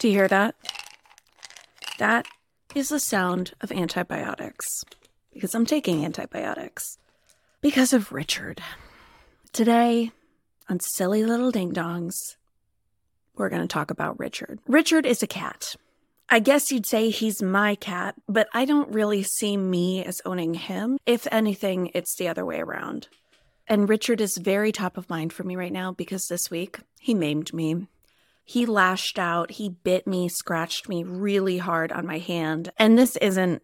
Do you hear that? That is the sound of antibiotics because I'm taking antibiotics because of Richard. Today, on Silly Little Ding Dongs, we're going to talk about Richard. Richard is a cat. I guess you'd say he's my cat, but I don't really see me as owning him. If anything, it's the other way around. And Richard is very top of mind for me right now because this week he maimed me. He lashed out, he bit me, scratched me really hard on my hand. And this isn't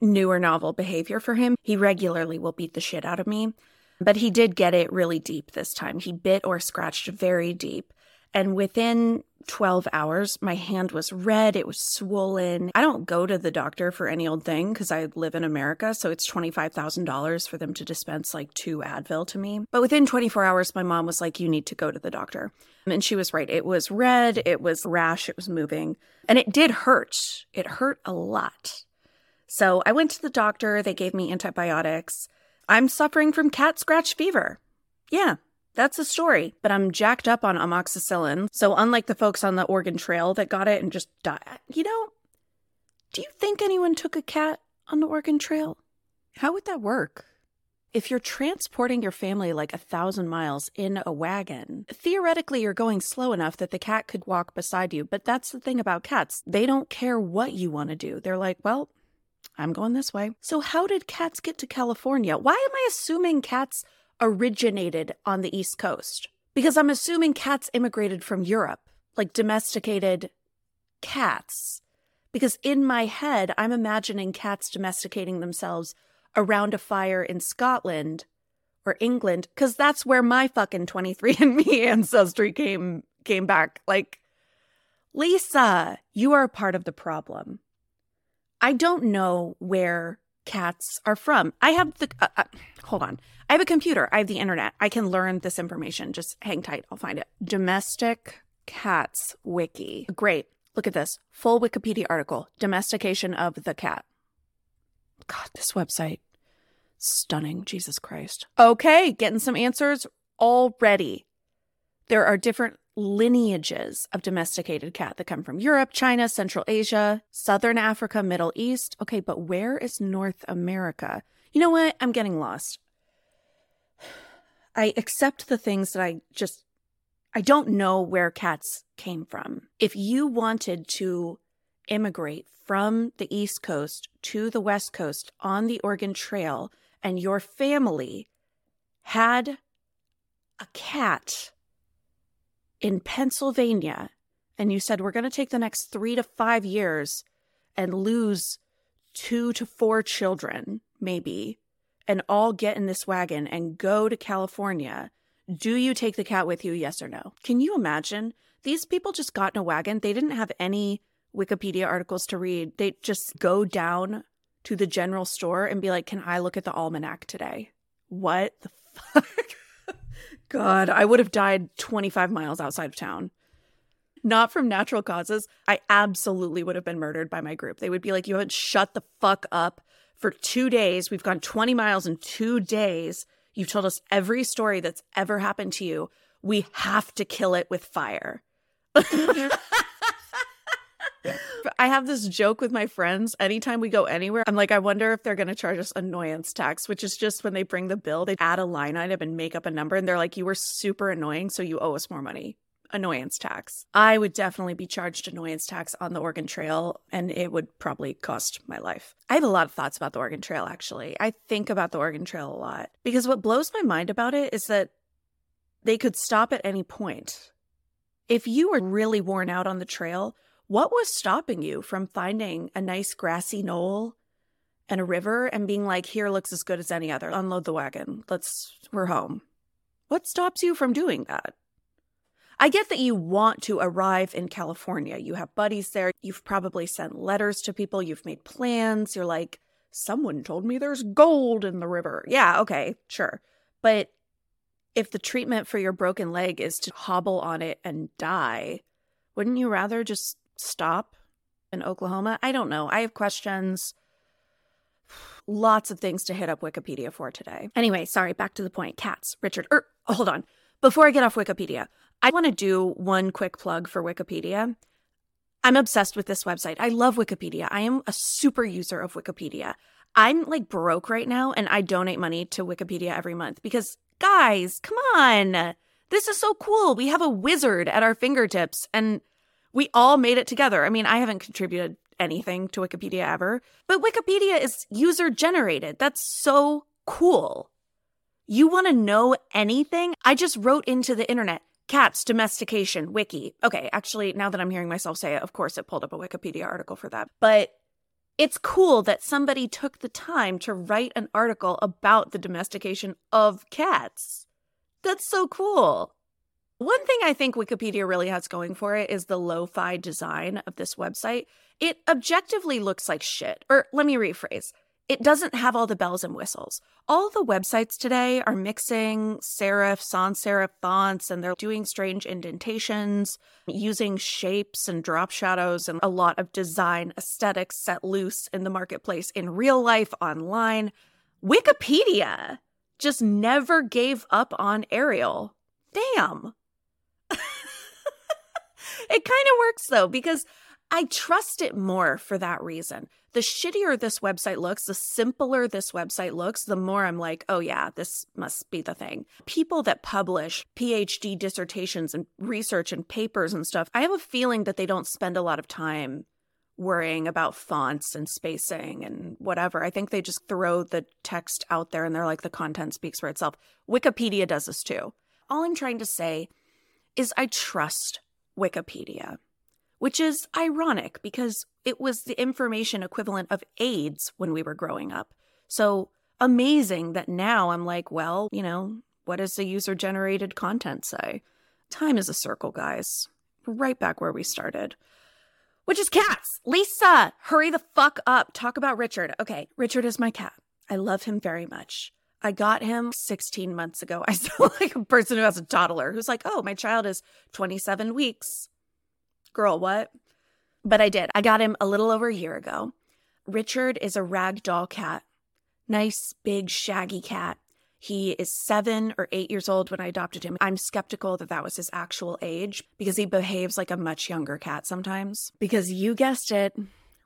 new or novel behavior for him. He regularly will beat the shit out of me. But he did get it really deep this time. He bit or scratched very deep. And within 12 hours, my hand was red. It was swollen. I don't go to the doctor for any old thing because I live in America. So it's $25,000 for them to dispense like two Advil to me. But within 24 hours, my mom was like, You need to go to the doctor. And she was right. It was red. It was rash. It was moving. And it did hurt. It hurt a lot. So I went to the doctor. They gave me antibiotics. I'm suffering from cat scratch fever. Yeah, that's the story. But I'm jacked up on amoxicillin. So, unlike the folks on the Oregon Trail that got it and just died, you know, do you think anyone took a cat on the Oregon Trail? How would that work? If you're transporting your family like a thousand miles in a wagon, theoretically you're going slow enough that the cat could walk beside you. But that's the thing about cats. They don't care what you want to do. They're like, well, I'm going this way. So, how did cats get to California? Why am I assuming cats originated on the East Coast because I'm assuming cats immigrated from Europe, like domesticated cats. Because in my head, I'm imagining cats domesticating themselves around a fire in Scotland or England, because that's where my fucking 23andMe ancestry came came back. Like, Lisa, you are a part of the problem. I don't know where cats are from. I have the uh, uh, hold on. I have a computer. I have the internet. I can learn this information. Just hang tight. I'll find it. Domestic cats wiki. Great. Look at this. Full Wikipedia article. Domestication of the cat. God, this website. Stunning. Jesus Christ. Okay, getting some answers already. There are different lineages of domesticated cat that come from Europe, China, Central Asia, Southern Africa, Middle East. Okay, but where is North America? You know what? I'm getting lost. I accept the things that I just I don't know where cats came from. If you wanted to immigrate from the East Coast to the West Coast on the Oregon Trail and your family had a cat in Pennsylvania and you said, we're going to take the next three to five years and lose two to four children, maybe, and all get in this wagon and go to California, do you take the cat with you? Yes or no? Can you imagine? These people just got in a wagon. They didn't have any Wikipedia articles to read. They just go down to the general store and be like, can I look at the almanac today? What the fuck? God, I would have died 25 miles outside of town. Not from natural causes. I absolutely would have been murdered by my group. They would be like, You haven't shut the fuck up for two days. We've gone 20 miles in two days. You've told us every story that's ever happened to you. We have to kill it with fire. I have this joke with my friends. Anytime we go anywhere, I'm like, I wonder if they're going to charge us annoyance tax, which is just when they bring the bill, they add a line item and make up a number. And they're like, you were super annoying, so you owe us more money. Annoyance tax. I would definitely be charged annoyance tax on the Oregon Trail, and it would probably cost my life. I have a lot of thoughts about the Oregon Trail, actually. I think about the Oregon Trail a lot because what blows my mind about it is that they could stop at any point. If you were really worn out on the trail, what was stopping you from finding a nice grassy knoll and a river and being like, here looks as good as any other? Unload the wagon. Let's, we're home. What stops you from doing that? I get that you want to arrive in California. You have buddies there. You've probably sent letters to people. You've made plans. You're like, someone told me there's gold in the river. Yeah, okay, sure. But if the treatment for your broken leg is to hobble on it and die, wouldn't you rather just stop in Oklahoma? I don't know. I have questions. Lots of things to hit up Wikipedia for today. Anyway, sorry, back to the point. Cats, Richard. Er, hold on. Before I get off Wikipedia, I want to do one quick plug for Wikipedia. I'm obsessed with this website. I love Wikipedia. I am a super user of Wikipedia. I'm like broke right now and I donate money to Wikipedia every month because, guys, come on. This is so cool. We have a wizard at our fingertips and we all made it together. I mean, I haven't contributed anything to Wikipedia ever, but Wikipedia is user generated. That's so cool. You want to know anything? I just wrote into the internet cats domestication wiki. Okay, actually, now that I'm hearing myself say it, of course it pulled up a Wikipedia article for that. But it's cool that somebody took the time to write an article about the domestication of cats. That's so cool. One thing I think Wikipedia really has going for it is the lo fi design of this website. It objectively looks like shit. Or let me rephrase it doesn't have all the bells and whistles. All the websites today are mixing serif, sans serif fonts, and they're doing strange indentations, using shapes and drop shadows, and a lot of design aesthetics set loose in the marketplace in real life online. Wikipedia just never gave up on Arial. Damn. It kind of works though, because I trust it more for that reason. The shittier this website looks, the simpler this website looks, the more I'm like, oh yeah, this must be the thing. People that publish PhD dissertations and research and papers and stuff, I have a feeling that they don't spend a lot of time worrying about fonts and spacing and whatever. I think they just throw the text out there and they're like, the content speaks for itself. Wikipedia does this too. All I'm trying to say is I trust Wikipedia which is ironic because it was the information equivalent of AIDS when we were growing up. So amazing that now I'm like, well, you know, what does the user generated content say? Time is a circle, guys. Right back where we started. Which is cats. Lisa, hurry the fuck up. Talk about Richard. Okay, Richard is my cat. I love him very much. I got him 16 months ago. I sound like a person who has a toddler who's like, oh, my child is 27 weeks. Girl, what? But I did. I got him a little over a year ago. Richard is a ragdoll cat. Nice, big, shaggy cat. He is seven or eight years old when I adopted him. I'm skeptical that that was his actual age because he behaves like a much younger cat sometimes. Because you guessed it,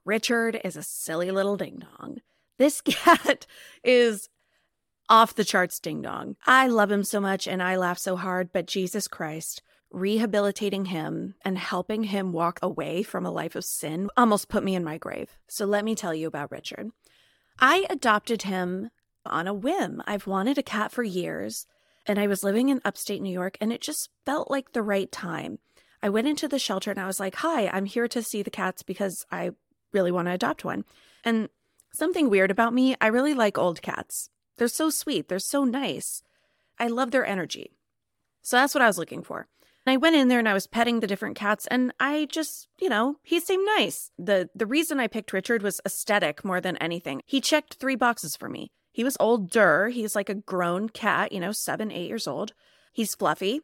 Richard is a silly little ding dong. This cat is off the charts ding dong. I love him so much and I laugh so hard, but Jesus Christ rehabilitating him and helping him walk away from a life of sin almost put me in my grave. So let me tell you about Richard. I adopted him on a whim. I've wanted a cat for years, and I was living in upstate New York, and it just felt like the right time. I went into the shelter and I was like, Hi, I'm here to see the cats because I really want to adopt one. And something weird about me, I really like old cats. They're so sweet, they're so nice. I love their energy. So that's what I was looking for. And I went in there and I was petting the different cats and I just, you know, he seemed nice. The the reason I picked Richard was aesthetic more than anything. He checked three boxes for me. He was older. He's like a grown cat, you know, seven, eight years old. He's fluffy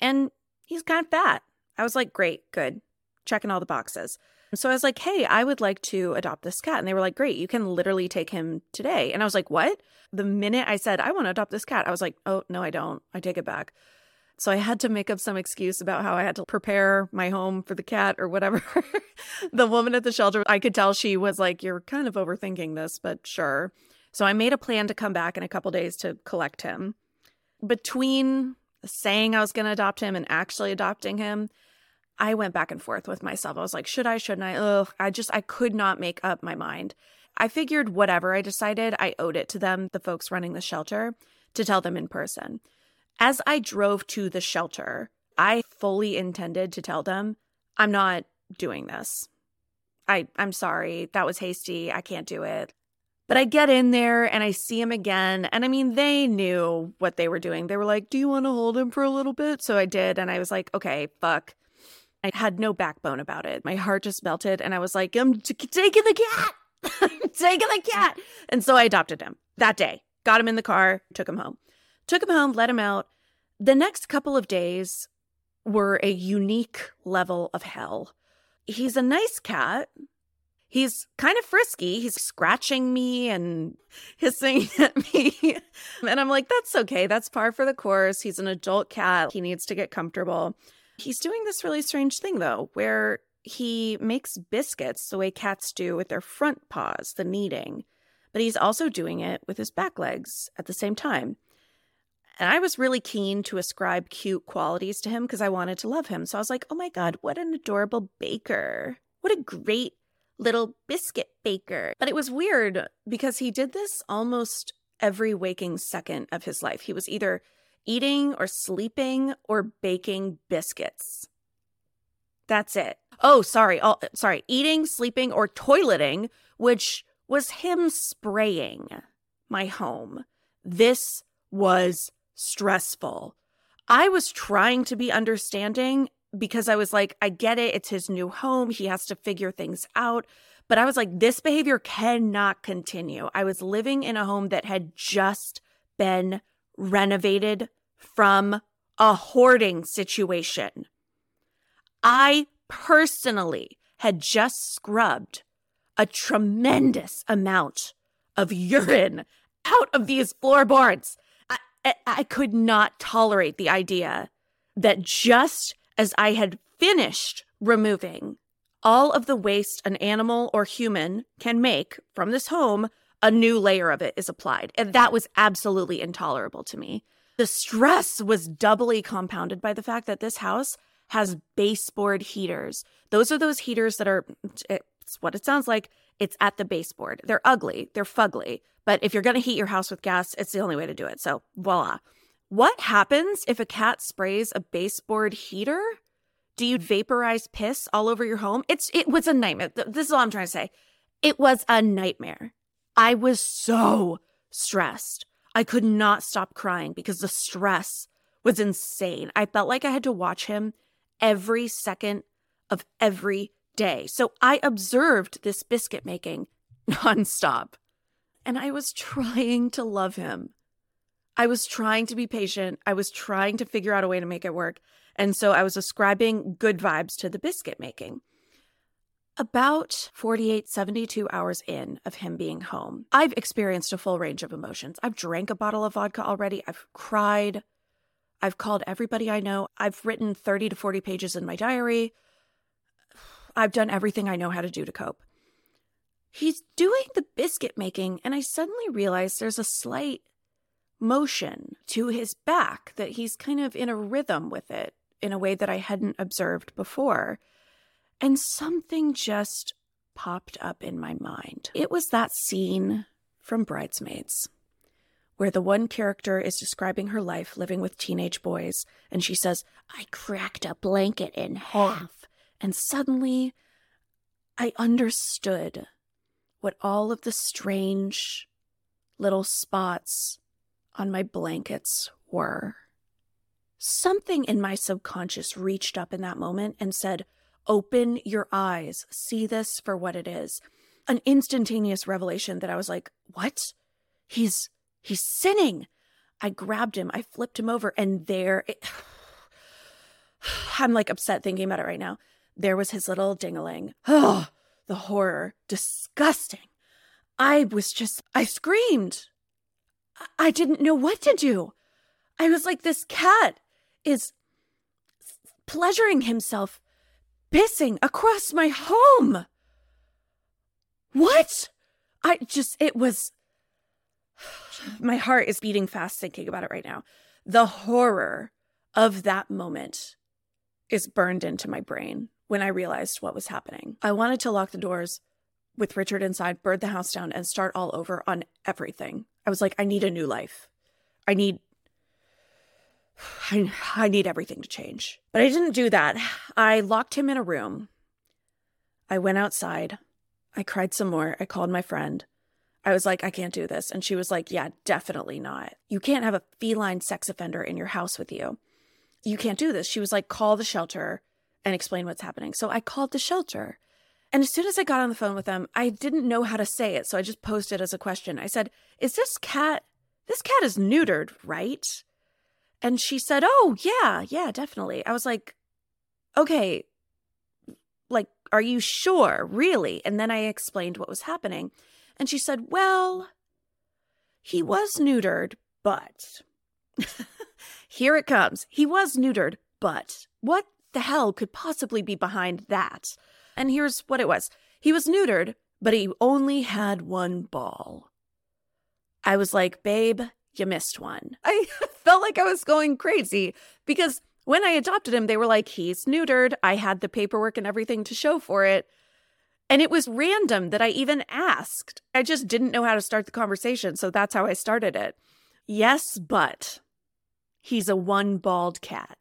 and he's kind of fat. I was like, great, good. Checking all the boxes. So I was like, hey, I would like to adopt this cat. And they were like, great, you can literally take him today. And I was like, what? The minute I said, I want to adopt this cat, I was like, oh, no, I don't. I take it back. So I had to make up some excuse about how I had to prepare my home for the cat or whatever. the woman at the shelter, I could tell she was like, You're kind of overthinking this, but sure. So I made a plan to come back in a couple days to collect him. Between saying I was going to adopt him and actually adopting him, I went back and forth with myself. I was like, should I, shouldn't I? Ugh, I just, I could not make up my mind. I figured whatever I decided, I owed it to them, the folks running the shelter, to tell them in person. As I drove to the shelter, I fully intended to tell them, I'm not doing this. I, I'm sorry. That was hasty. I can't do it. But I get in there and I see him again. And I mean, they knew what they were doing. They were like, Do you want to hold him for a little bit? So I did. And I was like, Okay, fuck. I had no backbone about it. My heart just melted. And I was like, I'm t- taking the cat. I'm taking the cat. And so I adopted him that day, got him in the car, took him home. Took him home, let him out. The next couple of days were a unique level of hell. He's a nice cat. He's kind of frisky. He's scratching me and hissing at me. and I'm like, that's okay. That's par for the course. He's an adult cat. He needs to get comfortable. He's doing this really strange thing, though, where he makes biscuits the way cats do with their front paws, the kneading, but he's also doing it with his back legs at the same time. And I was really keen to ascribe cute qualities to him because I wanted to love him. So I was like, oh my God, what an adorable baker. What a great little biscuit baker. But it was weird because he did this almost every waking second of his life. He was either eating or sleeping or baking biscuits. That's it. Oh, sorry. Oh, sorry. Eating, sleeping, or toileting, which was him spraying my home. This was stressful. I was trying to be understanding because I was like, I get it. It's his new home. He has to figure things out. But I was like, this behavior cannot continue. I was living in a home that had just been renovated from a hoarding situation. I personally had just scrubbed a tremendous amount of urine out of these floorboards. I, I could not tolerate the idea that just as I had finished removing all of the waste an animal or human can make from this home, a new layer of it is applied. And that was absolutely intolerable to me. The stress was doubly compounded by the fact that this house has baseboard heaters. Those are those heaters that are, it's what it sounds like. It's at the baseboard. They're ugly, they're fugly. But if you're going to heat your house with gas, it's the only way to do it. So voila. What happens if a cat sprays a baseboard heater? Do you vaporize piss all over your home? It's it was a nightmare. This is all I'm trying to say. It was a nightmare. I was so stressed. I could not stop crying because the stress was insane. I felt like I had to watch him every second of every day. So I observed this biscuit making nonstop. And I was trying to love him. I was trying to be patient. I was trying to figure out a way to make it work. And so I was ascribing good vibes to the biscuit making. About 48, 72 hours in of him being home, I've experienced a full range of emotions. I've drank a bottle of vodka already. I've cried. I've called everybody I know. I've written 30 to 40 pages in my diary. I've done everything I know how to do to cope. He's doing the biscuit making, and I suddenly realize there's a slight motion to his back, that he's kind of in a rhythm with it in a way that I hadn't observed before. And something just popped up in my mind. It was that scene from Bridesmaids where the one character is describing her life living with teenage boys, and she says, I cracked a blanket in half. And suddenly I understood what all of the strange little spots on my blankets were. Something in my subconscious reached up in that moment and said, Open your eyes, see this for what it is. An instantaneous revelation that I was like, What? He's he's sinning. I grabbed him, I flipped him over, and there it, I'm like upset thinking about it right now. There was his little dingaling. Oh, the horror. Disgusting. I was just, I screamed. I didn't know what to do. I was like, this cat is pleasuring himself pissing across my home. What? I just, it was, my heart is beating fast thinking about it right now. The horror of that moment is burned into my brain when I realized what was happening. I wanted to lock the doors with Richard inside, burn the house down, and start all over on everything. I was like, I need a new life. I need. I, I need everything to change. But I didn't do that. I locked him in a room. I went outside. I cried some more. I called my friend. I was like, I can't do this. And she was like, Yeah, definitely not. You can't have a feline sex offender in your house with you. You can't do this. She was like, Call the shelter and explain what's happening. So I called the shelter. And as soon as I got on the phone with them, I didn't know how to say it. So I just posed it as a question. I said, Is this cat, this cat is neutered, right? And she said, Oh, yeah, yeah, definitely. I was like, Okay, like, are you sure, really? And then I explained what was happening. And she said, Well, he was neutered, but here it comes. He was neutered, but what the hell could possibly be behind that? And here's what it was he was neutered, but he only had one ball. I was like, babe, you missed one. I felt like I was going crazy because when I adopted him, they were like, he's neutered. I had the paperwork and everything to show for it. And it was random that I even asked. I just didn't know how to start the conversation. So that's how I started it. Yes, but he's a one bald cat.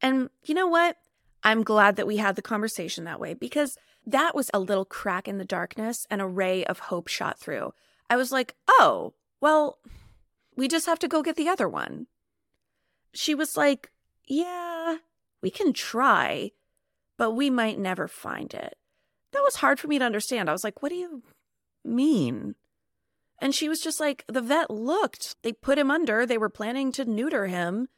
And you know what? I'm glad that we had the conversation that way because that was a little crack in the darkness and a ray of hope shot through. I was like, oh, well, we just have to go get the other one. She was like, yeah, we can try, but we might never find it. That was hard for me to understand. I was like, what do you mean? And she was just like, the vet looked. They put him under. They were planning to neuter him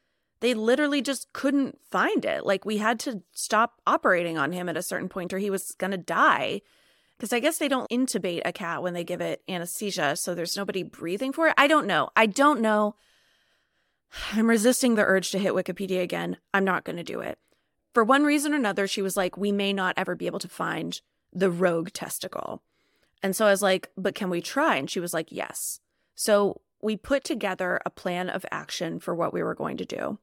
they literally just couldn't find it. Like we had to stop operating on him at a certain point or he was going to die. Because I guess they don't intubate a cat when they give it anesthesia. So there's nobody breathing for it. I don't know. I don't know. I'm resisting the urge to hit Wikipedia again. I'm not going to do it. For one reason or another, she was like, we may not ever be able to find the rogue testicle. And so I was like, but can we try? And she was like, yes. So we put together a plan of action for what we were going to do.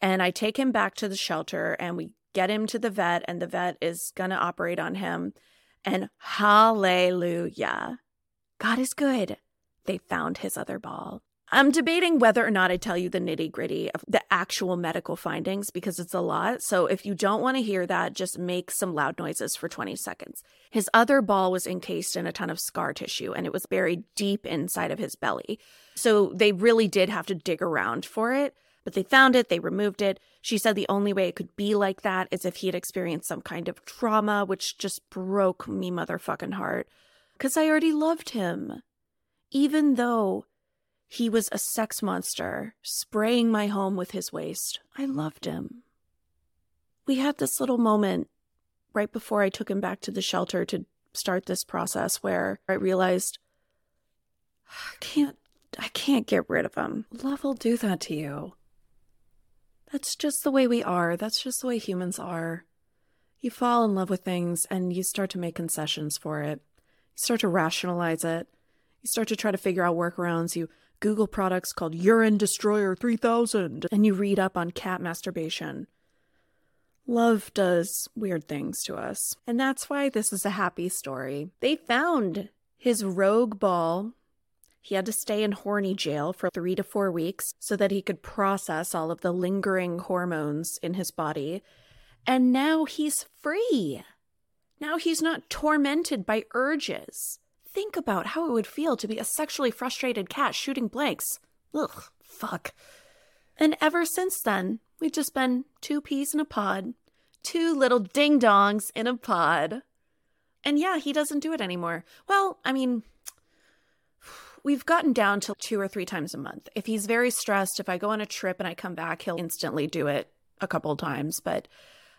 And I take him back to the shelter and we get him to the vet, and the vet is going to operate on him. And hallelujah, God is good. They found his other ball. I'm debating whether or not I tell you the nitty gritty of the actual medical findings because it's a lot. So if you don't want to hear that, just make some loud noises for 20 seconds. His other ball was encased in a ton of scar tissue and it was buried deep inside of his belly. So they really did have to dig around for it. But they found it, they removed it. She said the only way it could be like that is if he had experienced some kind of trauma, which just broke me motherfucking heart. Because I already loved him. Even though he was a sex monster, spraying my home with his waste, I loved him. We had this little moment right before I took him back to the shelter to start this process where I realized I can't I can't get rid of him. Love will do that to you. That's just the way we are. That's just the way humans are. You fall in love with things and you start to make concessions for it. You start to rationalize it. You start to try to figure out workarounds. You Google products called Urine Destroyer 3000 and you read up on cat masturbation. Love does weird things to us. And that's why this is a happy story. They found his rogue ball he had to stay in horny jail for three to four weeks so that he could process all of the lingering hormones in his body. And now he's free. Now he's not tormented by urges. Think about how it would feel to be a sexually frustrated cat shooting blanks. Ugh, fuck. And ever since then, we've just been two peas in a pod, two little ding dongs in a pod. And yeah, he doesn't do it anymore. Well, I mean, we've gotten down to two or three times a month. If he's very stressed, if I go on a trip and I come back, he'll instantly do it a couple times. But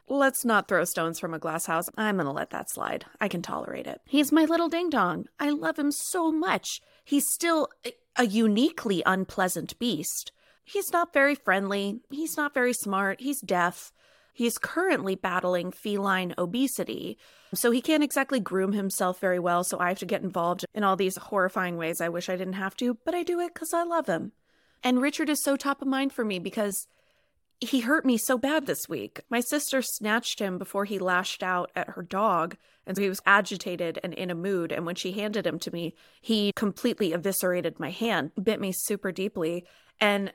let's not throw stones from a glass house. I'm going to let that slide. I can tolerate it. He's my little ding dong. I love him so much. He's still a uniquely unpleasant beast. He's not very friendly. He's not very smart. He's deaf. He's currently battling feline obesity, so he can't exactly groom himself very well. So I have to get involved in all these horrifying ways I wish I didn't have to, but I do it because I love him. And Richard is so top of mind for me because he hurt me so bad this week. My sister snatched him before he lashed out at her dog, and so he was agitated and in a mood. And when she handed him to me, he completely eviscerated my hand, bit me super deeply. And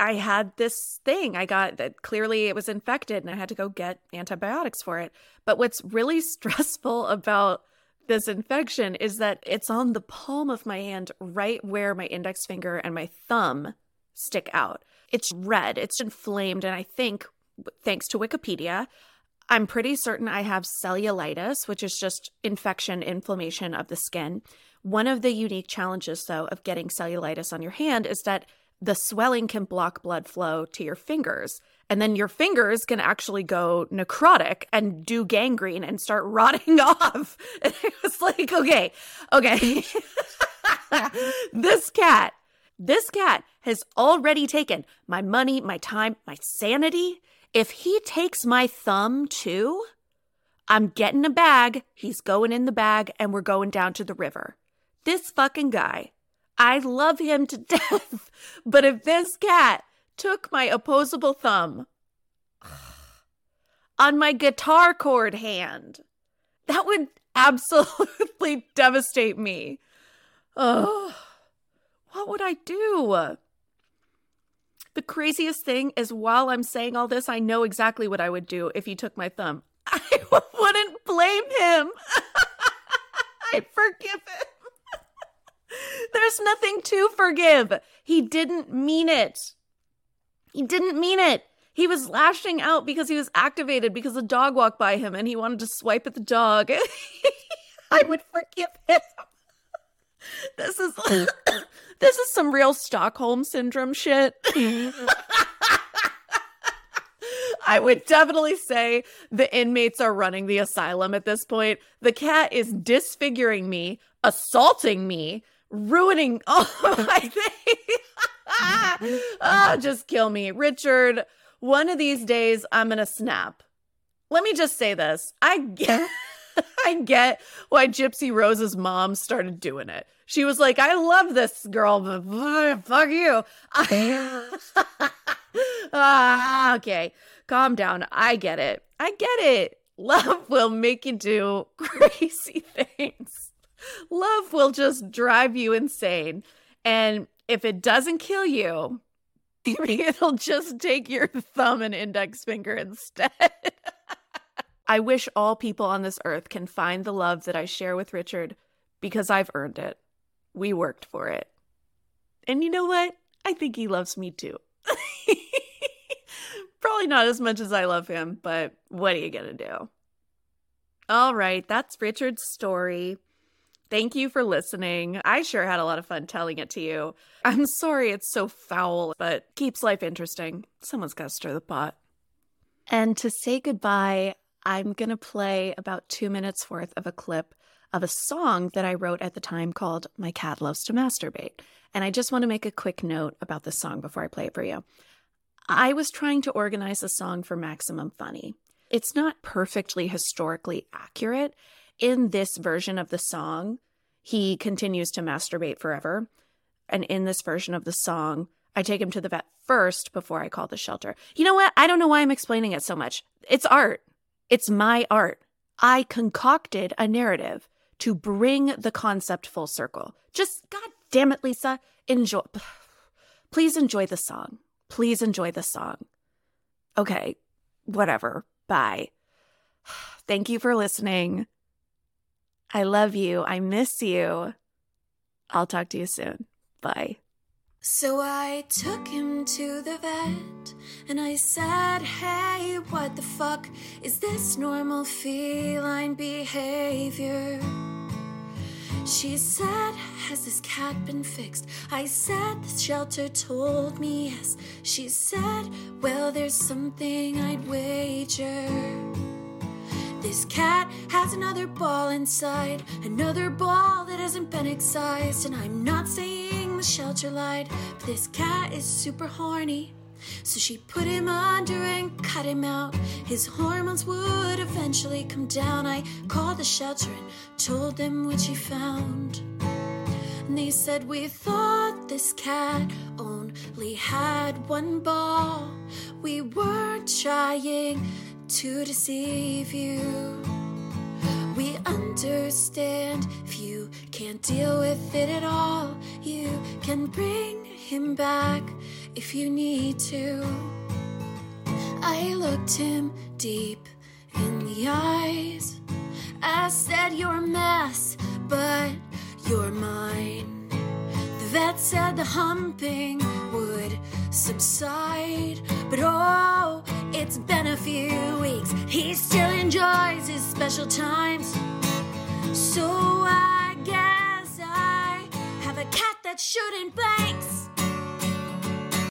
I had this thing. I got that clearly it was infected and I had to go get antibiotics for it. But what's really stressful about this infection is that it's on the palm of my hand, right where my index finger and my thumb stick out. It's red, it's inflamed. And I think, thanks to Wikipedia, I'm pretty certain I have cellulitis, which is just infection, inflammation of the skin. One of the unique challenges, though, of getting cellulitis on your hand is that the swelling can block blood flow to your fingers. And then your fingers can actually go necrotic and do gangrene and start rotting off. And it was like, okay, okay. this cat, this cat has already taken my money, my time, my sanity, If he takes my thumb too, I'm getting a bag. He's going in the bag and we're going down to the river. This fucking guy, I love him to death. But if this cat took my opposable thumb on my guitar chord hand, that would absolutely devastate me. Oh, what would I do? The craziest thing is while I'm saying all this, I know exactly what I would do if he took my thumb. I wouldn't blame him. I'd forgive him. There's nothing to forgive. He didn't mean it. He didn't mean it. He was lashing out because he was activated because a dog walked by him and he wanted to swipe at the dog. I would forgive him. This is this is some real Stockholm syndrome shit. I would definitely say the inmates are running the asylum at this point. The cat is disfiguring me, assaulting me, ruining all my things. oh, just kill me. Richard, one of these days I'm going to snap. Let me just say this. I get I get why Gypsy Rose's mom started doing it. She was like, I love this girl, but fuck you. ah, okay, calm down. I get it. I get it. Love will make you do crazy things. Love will just drive you insane. And if it doesn't kill you, it'll just take your thumb and index finger instead. I wish all people on this earth can find the love that I share with Richard because I've earned it. We worked for it. And you know what? I think he loves me too. Probably not as much as I love him, but what are you going to do? All right, that's Richard's story. Thank you for listening. I sure had a lot of fun telling it to you. I'm sorry it's so foul, but keeps life interesting. Someone's got to stir the pot. And to say goodbye, I'm going to play about two minutes worth of a clip of a song that I wrote at the time called My Cat Loves to Masturbate. And I just want to make a quick note about this song before I play it for you. I was trying to organize a song for Maximum Funny. It's not perfectly historically accurate. In this version of the song, he continues to masturbate forever. And in this version of the song, I take him to the vet first before I call the shelter. You know what? I don't know why I'm explaining it so much. It's art. It's my art. I concocted a narrative to bring the concept full circle. Just, God damn it, Lisa, enjoy. Please enjoy the song. Please enjoy the song. Okay, whatever. Bye. Thank you for listening. I love you. I miss you. I'll talk to you soon. Bye. So I took him to the vet and I said, Hey, what the fuck is this normal feline behavior? She said, Has this cat been fixed? I said, The shelter told me yes. She said, Well, there's something I'd wager. This cat has another ball inside, another ball that hasn't been excised. And I'm not saying the shelter lied, but this cat is super horny. So she put him under and cut him out. His hormones would eventually come down. I called the shelter and told them what she found. And they said, We thought this cat only had one ball. We weren't trying to deceive you. We understand if you can't deal with it at all, you can bring him back if you need to. I looked him deep in the eyes. I said, You're a mess, but you're mine. The vet said the humping would subside, but oh, it's been a few weeks. He still enjoys his special times. So I guess I have a cat that shouldn't banks.